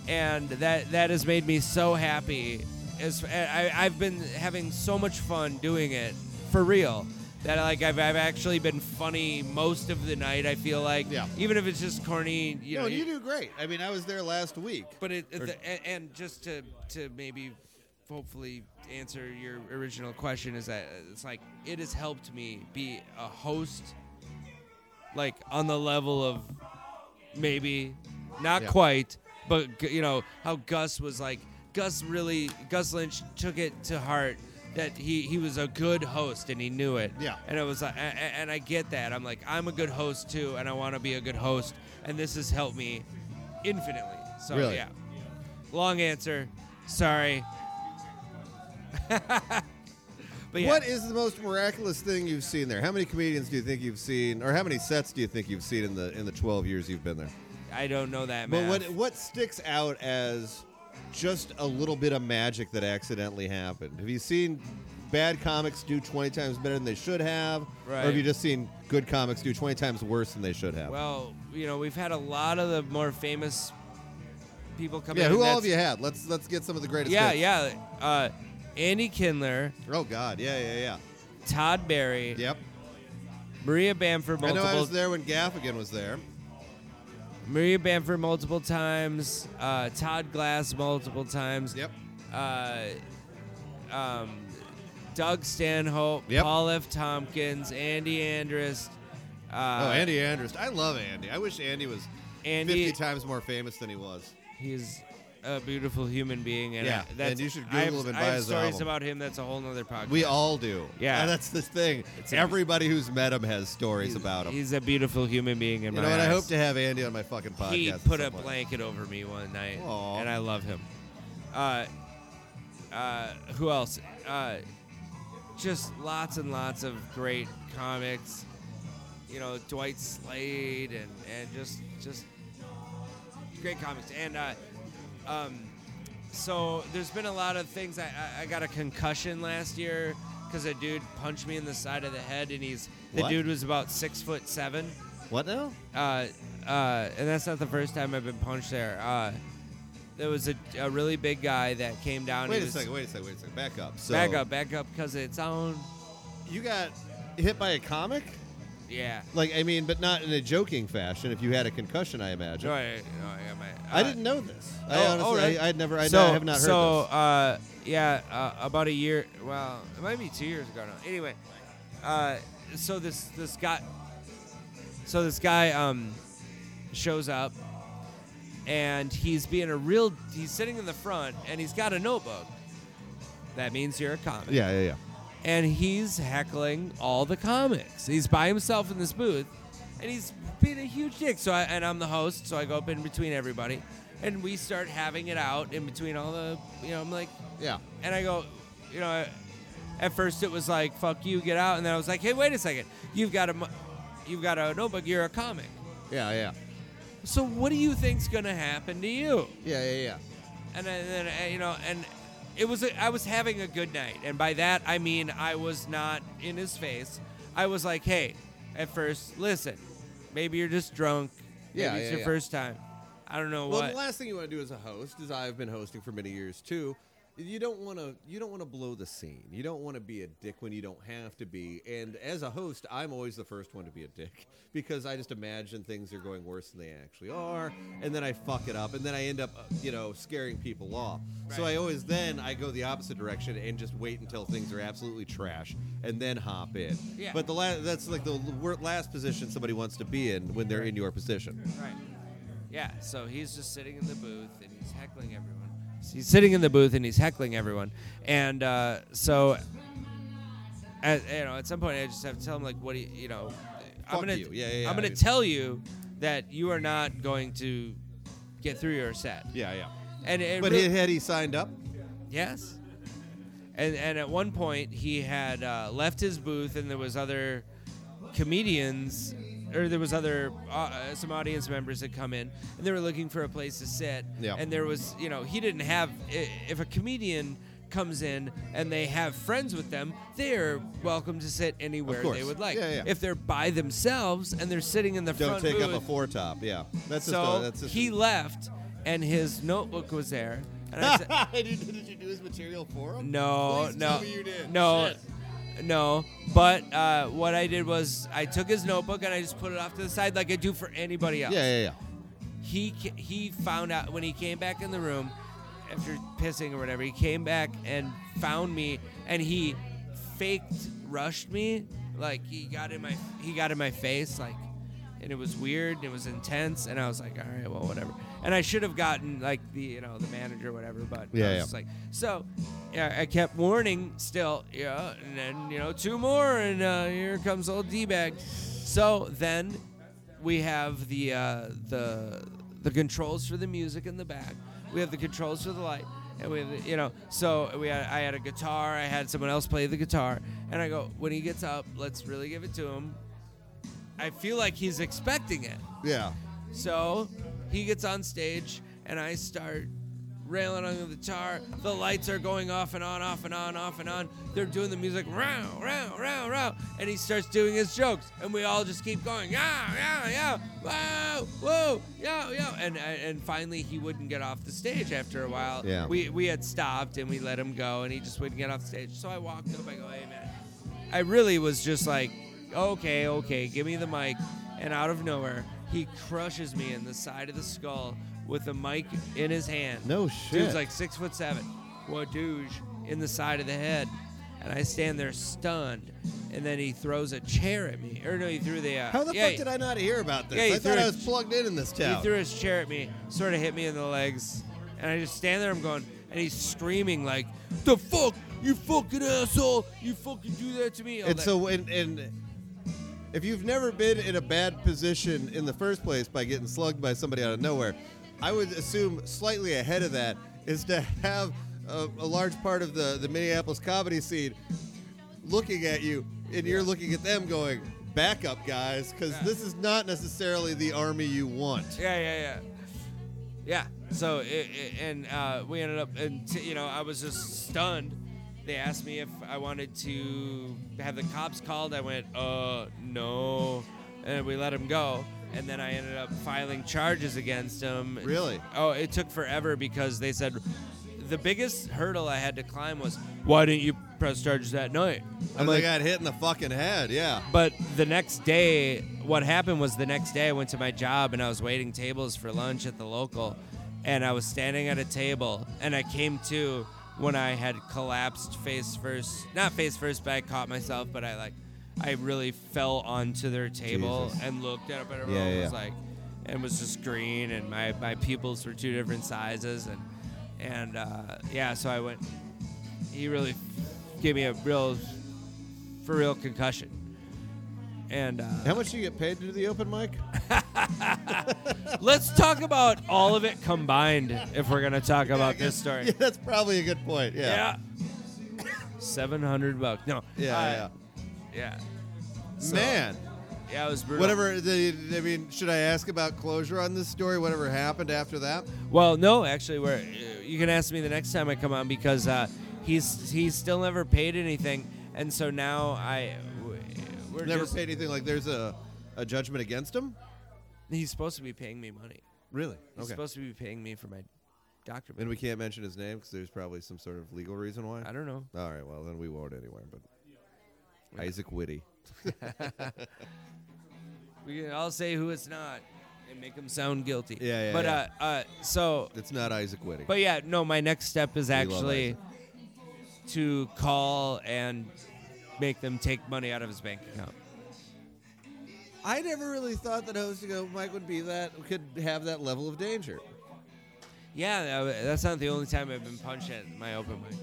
And that, that has made me so happy. As, I, I've been having so much fun doing it for real that like I've, I've actually been funny most of the night. I feel like Yeah. even if it's just corny, you no, know. you do great. I mean, I was there last week. But it, the, and, and just to to maybe hopefully answer your original question is that uh, it's like it has helped me be a host like on the level of maybe not Yeah. quite but you know how Gus was like Gus really Gus Lynch took it to heart that he he was a good host and he knew it. Yeah. And it was like, and I get that. I'm like, I'm a good host too, and I want to be a good host, and this has helped me infinitely. So Really? yeah. Long answer. Sorry. yeah. What is the most miraculous thing you've seen there? How many comedians do you think you've seen, or how many sets do you think you've seen in the in the 12 years you've been there? I don't know that But math. what what sticks out as just a little bit of magic that accidentally happened? Have you seen bad comics do 20 times better than they should have, or have you just seen good comics do 20 times worse than they should have? Well, you know, we've had a lot of the more famous people come yeah, in. who all have you had? Let's let's get some of the greatest. Yeah, hits. yeah. Uh, Andy Kindler, Oh God, yeah, yeah, yeah. Todd Barry, Yep. Maria Bamford I know multiple I was there when Gaffigan was there. Maria Bamford multiple times, uh, Todd Glass multiple times, Yep. uh, um, Doug Stanhope, Yep. Paul F. Tompkins, Andy Andrist. Uh, oh, Andy Andrist. I love Andy. I wish Andy was Andy, 50 times more famous than he was. he's a beautiful human being, and Yeah, I, that's, and you should I have, Google him and I have his stories album. about him. That's a whole nother podcast. We all do. Yeah. And that's the thing. It's a- Everybody who's met him has stories about him. He's a beautiful human being in You my know what? I hope to have Andy on my fucking podcast. he put a point. blanket over me one night, Aw. and I love him. Uh, uh, who else? Uh, just lots and lots of great comics. You know, Dwight Slade and and just just great comics. And uh, um, so there's been a lot of things. I, I, I got a concussion last year because a dude punched me in the side of the head, and he's the What? dude was about six foot seven. What now? Uh, uh, and that's not the first time I've been punched there. Uh, there was a, a really big guy that came down. Wait he a was- second. Wait a second. Wait a second. Back up. So back up, back up, because it's on. You got hit by a comic? Yeah. Like I mean, but not in a joking fashion. If you had a concussion, I imagine. No, I, no, I, I uh, didn't know this. I oh, honestly, oh, right. I, I'd never. I, so, I have not heard so, this. So, uh, yeah, uh, about a year. Well, it might be two years ago now. Anyway, uh, so this this guy, so this guy um, shows up, and he's being a real. He's sitting in the front, and he's got a notebook. That means you're a comic. Yeah, yeah, yeah. And he's heckling all the comics. He's by himself in this booth, and he's being a huge dick. So, I, and I'm the host, so I go up in between everybody, and we start having it out in between all the, you know, I'm like, Yeah. and I go, you know, at first it was like, "Fuck you, get out," and then I was like, "Hey, wait a second, you've got a, mo- you've got a notebook, you're a comic." Yeah, yeah. So what do you think's gonna happen to you? Yeah, yeah, yeah. and then, then uh, you know, and it was a, I was having a good night, and by that I mean I was not in his face. I was like, hey, at first, listen, maybe you're just drunk. Maybe Yeah, it's yeah, your yeah. first time. I don't know Well, what. the last thing you want to do as a host, as I've been hosting for many years too, you don't want to you don't want to blow the scene. You don't want to be a dick when you don't have to be. And as a host, I'm always the first one to be a dick because I just imagine things are going worse than they actually are, and then I fuck it up, and then I end up uh, you know scaring people off. So I always then I go the opposite direction and just wait until things are absolutely trash, and then hop in. Yeah. But the la- that's like the last position somebody wants to be in when they're in your position. Right. Yeah. So he's just sitting in the booth and he's heckling everyone. He's sitting in the booth and he's heckling everyone, and uh, so. At, you know, at some point, I just have to tell him like, "What do you, you know?" I'm Fuck gonna, you. Yeah, yeah, yeah. I'm gonna tell you that you are not going to get through your set. Yeah, yeah. And it But really- had he signed up? yes. And and at one point he had uh, left his booth and there was other comedians or there was other uh, some audience members that come in and they were looking for a place to sit. Yeah. And there was you know he didn't have if a comedian comes in and they have friends with them, they're welcome to sit anywhere they would like. Yeah, yeah. If they're by themselves and they're sitting in the front, Don't front take booth, up a four top. Yeah, that's so just a, that's just he left and his notebook was there. And I said, did, you, did you do his material for him? No, Please no, tell me you did. no, Shit. No. But uh, what I did was I took his notebook and I just put it off to the side like I do for anybody else. yeah, yeah. yeah. He ca- he found out when he came back in the room after pissing or whatever. He came back and found me and he faked rushed me like he got in my he got in my face like and it was weird and it was intense and I was like, all right, well, whatever. And I should have gotten like the you know the manager or whatever, but Yeah, I was yeah. like so. Yeah, I kept warning still, yeah, and then you know two more, and uh, here comes old d bag. So then we have the uh, the the controls for the music in the back. We have the controls for the light, and we have the, you know. So we had I had a guitar. I had someone else play the guitar, and I go when he gets up, let's really give it to him. I feel like he's expecting it. Yeah. So he gets on stage, and I start railing on the guitar. The lights are going off and on, off and on, off and on. They're doing the music, row, row, row, row. And he starts doing his jokes, and we all just keep going, yeah, yeah, yeah, whoa, whoa, yeah, yeah. And and finally, he wouldn't get off the stage after a while. Yeah. We we had stopped and we let him go, and he just wouldn't get off the stage. So I walked up. I go, hey man, I really was just like, okay, okay, give me the mic. And out of nowhere, he crushes me in the side of the skull with a mic in his hand. No shit. Dude's like six foot seven. What douche in the side of the head. And I stand there stunned. And then he throws a chair at me. Or no, he threw the. Uh, How the yeah, fuck did I not hear about this? Yeah, he I thought threw was plugged in in this town. He threw his chair at me, sort of hit me in the legs, and I just stand there. I'm going, and he's screaming like, "The fuck, you fucking asshole! You fucking do that to me!" All and that- so, and, and if you've never been in a bad position in the first place by getting slugged by somebody out of nowhere, I would assume slightly ahead of that is to have a, a large part of the, the Minneapolis comedy scene looking at you, and you're looking at them going, back up, guys, because Yeah. this is not necessarily the army you want. Yeah, yeah, yeah. Yeah. So, it, it, and uh, we ended up, and t- you know, I was just stunned. They asked me if I wanted to have the cops called. I went, uh, no. And we let him go. And then I ended up filing charges against him. Really? Oh, it took forever because they said the biggest hurdle I had to climb was, why didn't you press charges that night? And they got hit in the fucking head, yeah. But the next day, what happened was the next day I went to my job and I was waiting tables for lunch at the local, and I was standing at a table and I came to when I had collapsed face first, not face first, but I caught myself, but I like, I really fell onto their table Jesus. and looked at it, but everyone Yeah, yeah, was like, and was just green, and my my pupils were two different sizes, and and uh, yeah, so I went. He really gave me a real, for real concussion. And uh, How much do you get paid to do the open mic? let's talk about all of it combined if we're gonna talk Yeah, about this story. Yeah, that's probably a good point. Yeah. Yeah. Seven hundred bucks. No. Yeah, uh, Yeah. So, Man. Yeah, it was brutal. Whatever. The, I mean, should I ask about closure on this story? Whatever happened after that? Well, no, actually, we're, you can ask me the next time I come on because uh, he's he's still never paid anything, and so now I we're Never just, paid anything. Like there's a, a judgment against him. He's supposed to be paying me money. Really? He's supposed to be paying me for my doctor. And we can't mention his name because there's probably some sort of legal reason why. I don't know. All right. Well, then we won't anyway. But Isaac Witty. We can all say who it's not and make him sound guilty. Yeah, yeah, But yeah. uh, uh, so It's not Isaac Witty. But yeah, no, my next step is actually to call and make them take money out of his bank account. I never really thought that hosting a mic would be that could have that level of danger. Yeah, that's not the only time I've been punched at my open mic.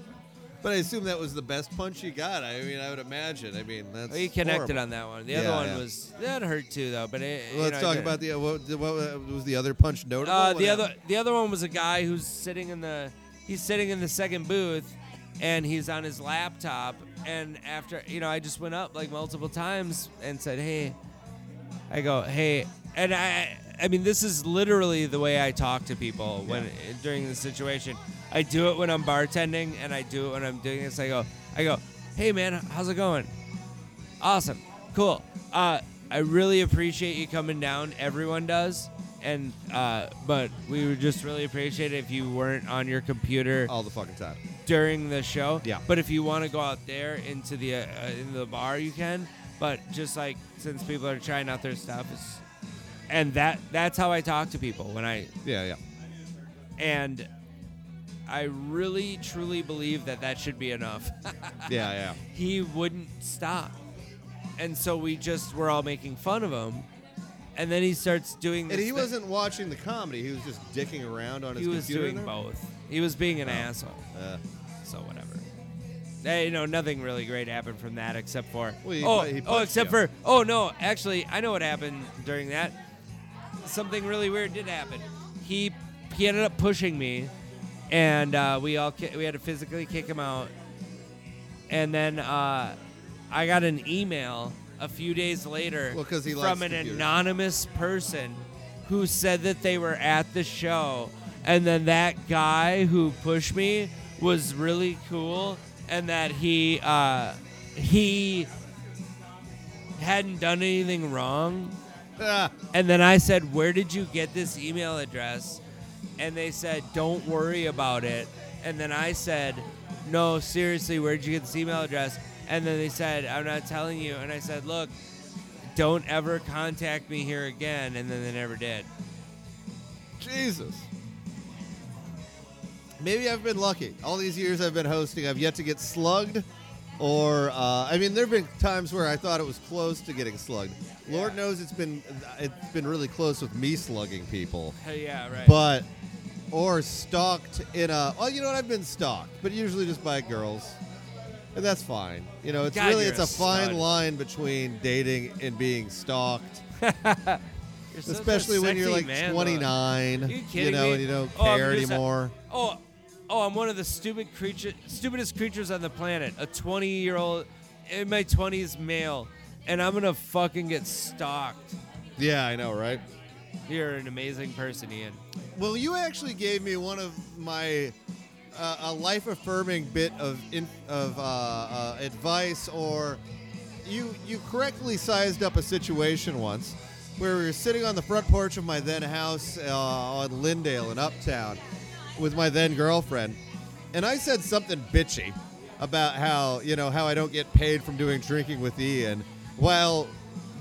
But I assume that was the best punch you got. I mean, I would imagine. I mean, that's. Well, you connected horrible. on that one. The Yeah, other one yeah. was that hurt too, though. But it, Well, let's know, talk about the uh, what, what was the other punch notable? Uh, the other the other one was a guy who's sitting in the he's sitting in the second booth and he's on his laptop and after you know I just went up like multiple times and said hey I go hey and I I mean this is literally the way I talk to people when during the situation I do it when I'm bartending and I do it when I'm doing this I go I go hey man how's it going Awesome. Cool. Uh, I really appreciate you coming down. Everyone does. And uh, but we would just really appreciate it if you weren't on your computer all the fucking time. during the show. Yeah. But if you want to go out there into the uh, into the bar, you can. But just like since people are trying out their stuff, it's, and that that's how I talk to people when I Yeah, yeah. and I really truly believe that that should be enough. Yeah, yeah. he wouldn't stop. And so we just were all making fun of him. and then he starts doing this. And he thi- wasn't watching the comedy. He was just dicking around on his He was computer. doing there? both. He was being an asshole. Uh, So whatever. Hey, you know, nothing really great happened from that except for Well, he oh, pu- he oh, punched except you. for oh no, actually, I know what happened during that. Something really weird did happen. He he ended up pushing me, and uh, we all ki- we had to physically kick him out. And then uh, I got an email a few days later Well, 'cause he likes from an computers. anonymous person who said that they were at the show, and then that guy who pushed me was really cool, and that he uh, he hadn't done anything wrong. And then I said, "Where did you get this email address?" And they said, "Don't worry about it." And then I said, "No, seriously, where did you get this email address?" And then they said, "I'm not telling you." And I said, "Look, don't ever contact me here again." And then they never did. Jesus. Maybe I've been lucky. All these years I've been hosting, I've yet to get slugged. Or, uh, I mean, there have been times where I thought it was close to getting slugged. Lord knows it's been it's been really close with me slugging people. Hell yeah, right. But or stalked in a well, you know what? I've been stalked, but usually just by girls, and that's fine. You know, it's God, really you're it's a a fine stud. line between dating and being stalked, You're such a especially when you're sexy like man, 29. You kidding know, me? and you don't Oh, I'm care just a- anymore. Oh, oh, I'm one of the stupid creature, stupidest creatures on the planet. A 20 year old, in my 20s male, and I'm gonna fucking get stalked. Yeah, I know, right? You're an amazing person, Ian. Well, you actually gave me one of my uh, a life affirming bit of in, of uh, uh, advice, or you you correctly sized up a situation once where we were sitting on the front porch of my then house uh, on Lyndale in Uptown with my then girlfriend, and I said something bitchy about how you know how I don't get paid from doing drinking with Ian, while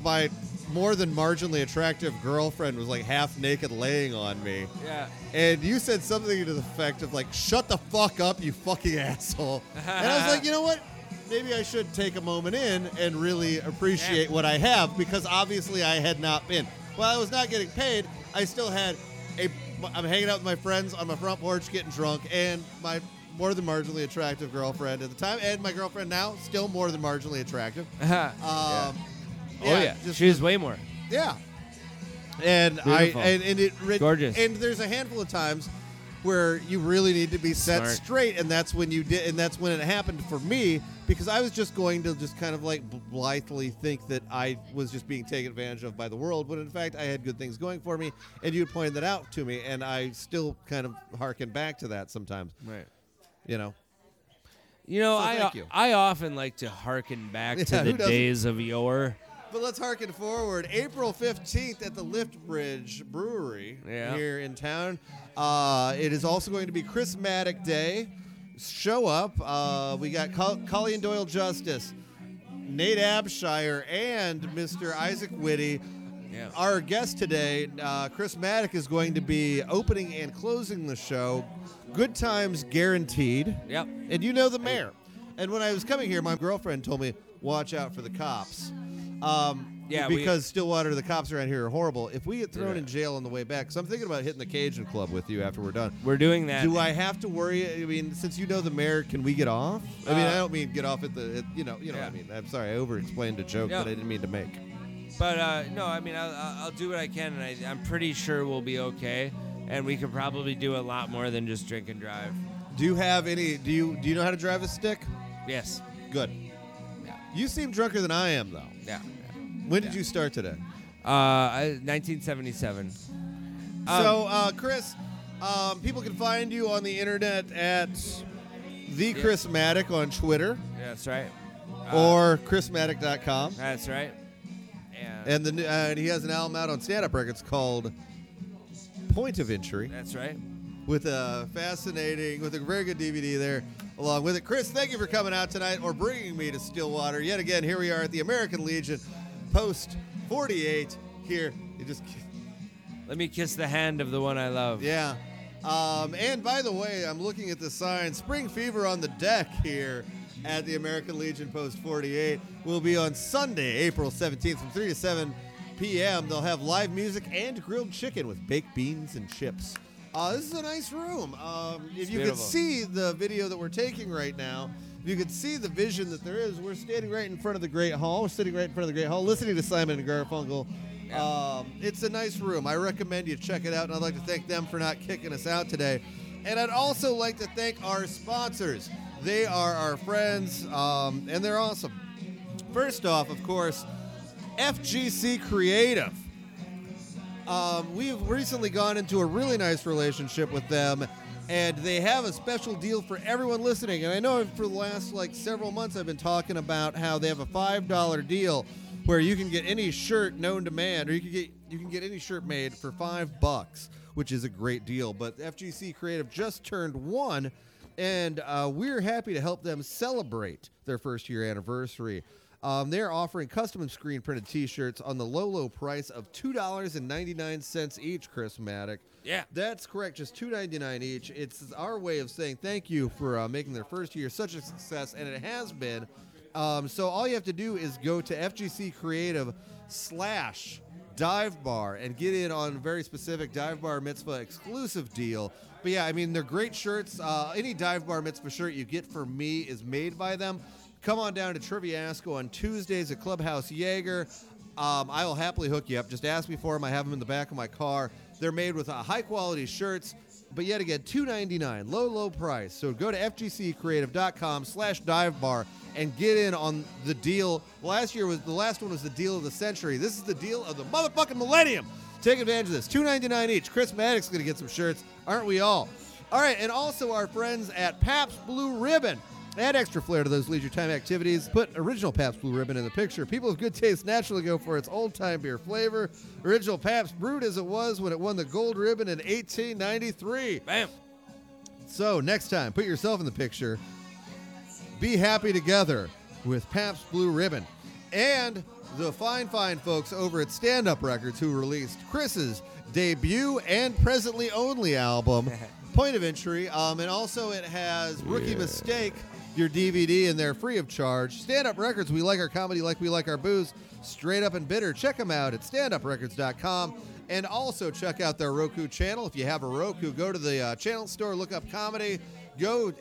my more than marginally attractive girlfriend was like half naked laying on me. Yeah. And you said something to the effect of like, "Shut the fuck up, you fucking asshole." and I was like, you know what? Maybe I should take a moment in and really appreciate Yeah. what I have because obviously I had not been. While I was not getting paid, I still had a. I'm hanging out with my friends on my front porch, getting drunk, and my more than marginally attractive girlfriend at the time, and my girlfriend now, still more than marginally attractive. yeah. Um, Oh yeah. just She was way more. yeah. And Beautiful. I and, and it re- Gorgeous. And there's a handful of times where you really need to be set Smart. straight, and that's when you did, and that's when it happened for me because I was just going to just kind of like blithely think that I was just being taken advantage of by the world, when in fact I had good things going for me, and you pointed that out to me, and I still kind of harken back to that sometimes, Right. you know. You know, So I you. I often like to hearken back Yeah, to the days of yore. But let's harken forward. April 15th at the Lift Bridge Brewery Yeah. here in town. Uh, it is also going to be Christmatic Day. Show up. Uh, we got Col- Colleen Doyle Justice, Nate Abshire, and Mr. Isaac Witty. Yeah. Our guest today, uh, Chris Maddock, is going to be opening and closing the show. Good times guaranteed. Yep. And you know the mayor. And when I was coming here, my girlfriend told me, watch out for the cops. Um, Yeah, we- because Stillwater, the cops around here are horrible. If we get thrown Yeah. in jail on the way back, because I'm thinking about hitting the Cajun Club with you after we're done. We're doing that. Do I have to worry? I mean, since you know the mayor, can we get off? I mean, Uh, I don't mean get off at the, at, you know, you know Yeah. what I mean. I'm sorry, I over-explained a joke that I didn't mean to make. But uh, no, I mean, I'll, I'll I'll do what I can, and I, I'm pretty sure we'll be okay. And we could probably do a lot more than just drink and drive. Do you have any? Do you do you know how to drive a stick? Yes. Good. Yeah. You seem drunker than I am, though. Yeah. When did you start today? Uh, 1977. Um, so, uh, Chris, um, people can find you on the internet at the Yeah. Chris Maddock on Twitter That's right. Uh, or chrismaddock.com. That's right. And, And the new- uh, and he has an album out on Stand Up Records called Point of Entry that's right. with a fascinating, with a very good DVD there along with it. Chris, thank you for coming out tonight or bringing me to Stillwater. Yet again, here we are at the American Legion, post 48 here. You just Let me kiss the hand of the one I love. Yeah. Um, and by the way, I'm looking at the sign. Spring Fever on the deck here at the American Legion Post 48 will be on Sunday, April 17th from 3 to 7 p.m. They'll have live music and grilled chicken with baked beans and chips. Uh, this is a nice room. Um, if you beautiful. could see the video that we're taking right now, if you could see the vision that there is, we're standing right in front of the Great Hall. We're sitting right in front of the Great Hall, listening to Simon and Garfunkel. Um, it's a nice room. I recommend you check it out, and I'd like to thank them for not kicking us out today. And I'd also like to thank our sponsors. They are our friends, um, and they're awesome. First off, of course, FGC Creative. Um, we've recently gone into a really nice relationship with them, and they have a special deal for everyone listening. And I know for the last like several months, I've been talking about how they have a five dollar deal where you can get any shirt known to man, or you can get you can get any shirt made for five bucks, which is a great deal. But FGC Creative just turned one, and uh, we're happy to help them celebrate their first year anniversary. Um, they're offering custom screen printed T-shirts on the low, low price of two dollars and ninety nine cents each. Chris Maddock. Yeah. that's correct. Just two ninety nine each. It's our way of saying thank you for uh, making their first year such a success, and it has been. Um, so all you have to do is go to FGC Creative slash dive bar and get in on a very specific dive bar mitzvah exclusive deal. But yeah, I mean they're great shirts. Uh, any dive bar mitzvah shirt you get from me is made by them. Come on down to Triviasco on Tuesdays at Clubhouse Jaeger. Um, I will happily hook you up. Just ask me for them. I have them in the back of my car. They're made with uh, high quality shirts, but yet again, two ninety nine, low low price. So go to fgccreative.com slash dive bar and get in on the deal. Last year was the last one was the deal of the century. This is the deal of the motherfucking millennium. Take advantage of this. Two ninety nine each. Chris Maddock is gonna get some shirts, aren't we all? All right, and also our friends at Pabst Blue Ribbon. Add extra flair to those leisure time activities. Put original Pabst Blue Ribbon in the picture. People of good taste naturally go for its old time beer flavor. Original Pabst brewed as it was when it won the gold ribbon in 1893. Bam. So next time, put yourself in the picture. Be happy together with Pabst Blue Ribbon. And the fine, fine folks over at Stand Up Records who released Chris's debut and presently only album, Point of Entry. Um, and also it has Rookie Mistake, your DVD, and they're free of charge. Stand Up Records, we like our comedy like we like our booze. Straight up and bitter. Check them out at standuprecords.com. And also check out their Roku channel. If you have a Roku, go to the uh, channel store, look up comedy, go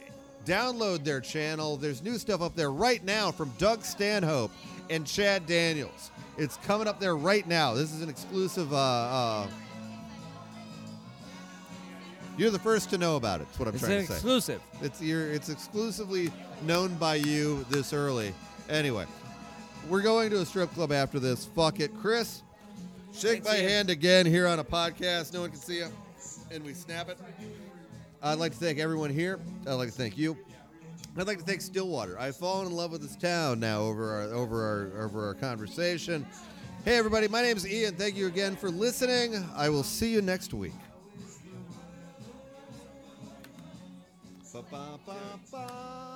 download their channel. There's new stuff up there right now from Doug Stanhope and Chad Daniels. It's coming up there right now. This is an exclusive. Uh, uh, you're the first to know about it. That's what I'm It's trying to say. exclusive. It's you're, it's exclusively known by you this early. Anyway, we're going to a strip club after this. Fuck it, Chris. Shake Thanks, my Ian. hand again here on a podcast. No one can see you, and we snap it. I'd like to thank everyone here. I'd like to thank you. I'd like to thank Stillwater. I've fallen in love with this town now over our over our over our conversation. Hey everybody, my name is Ian. Thank you again for listening. I will see you next week. 巴巴巴。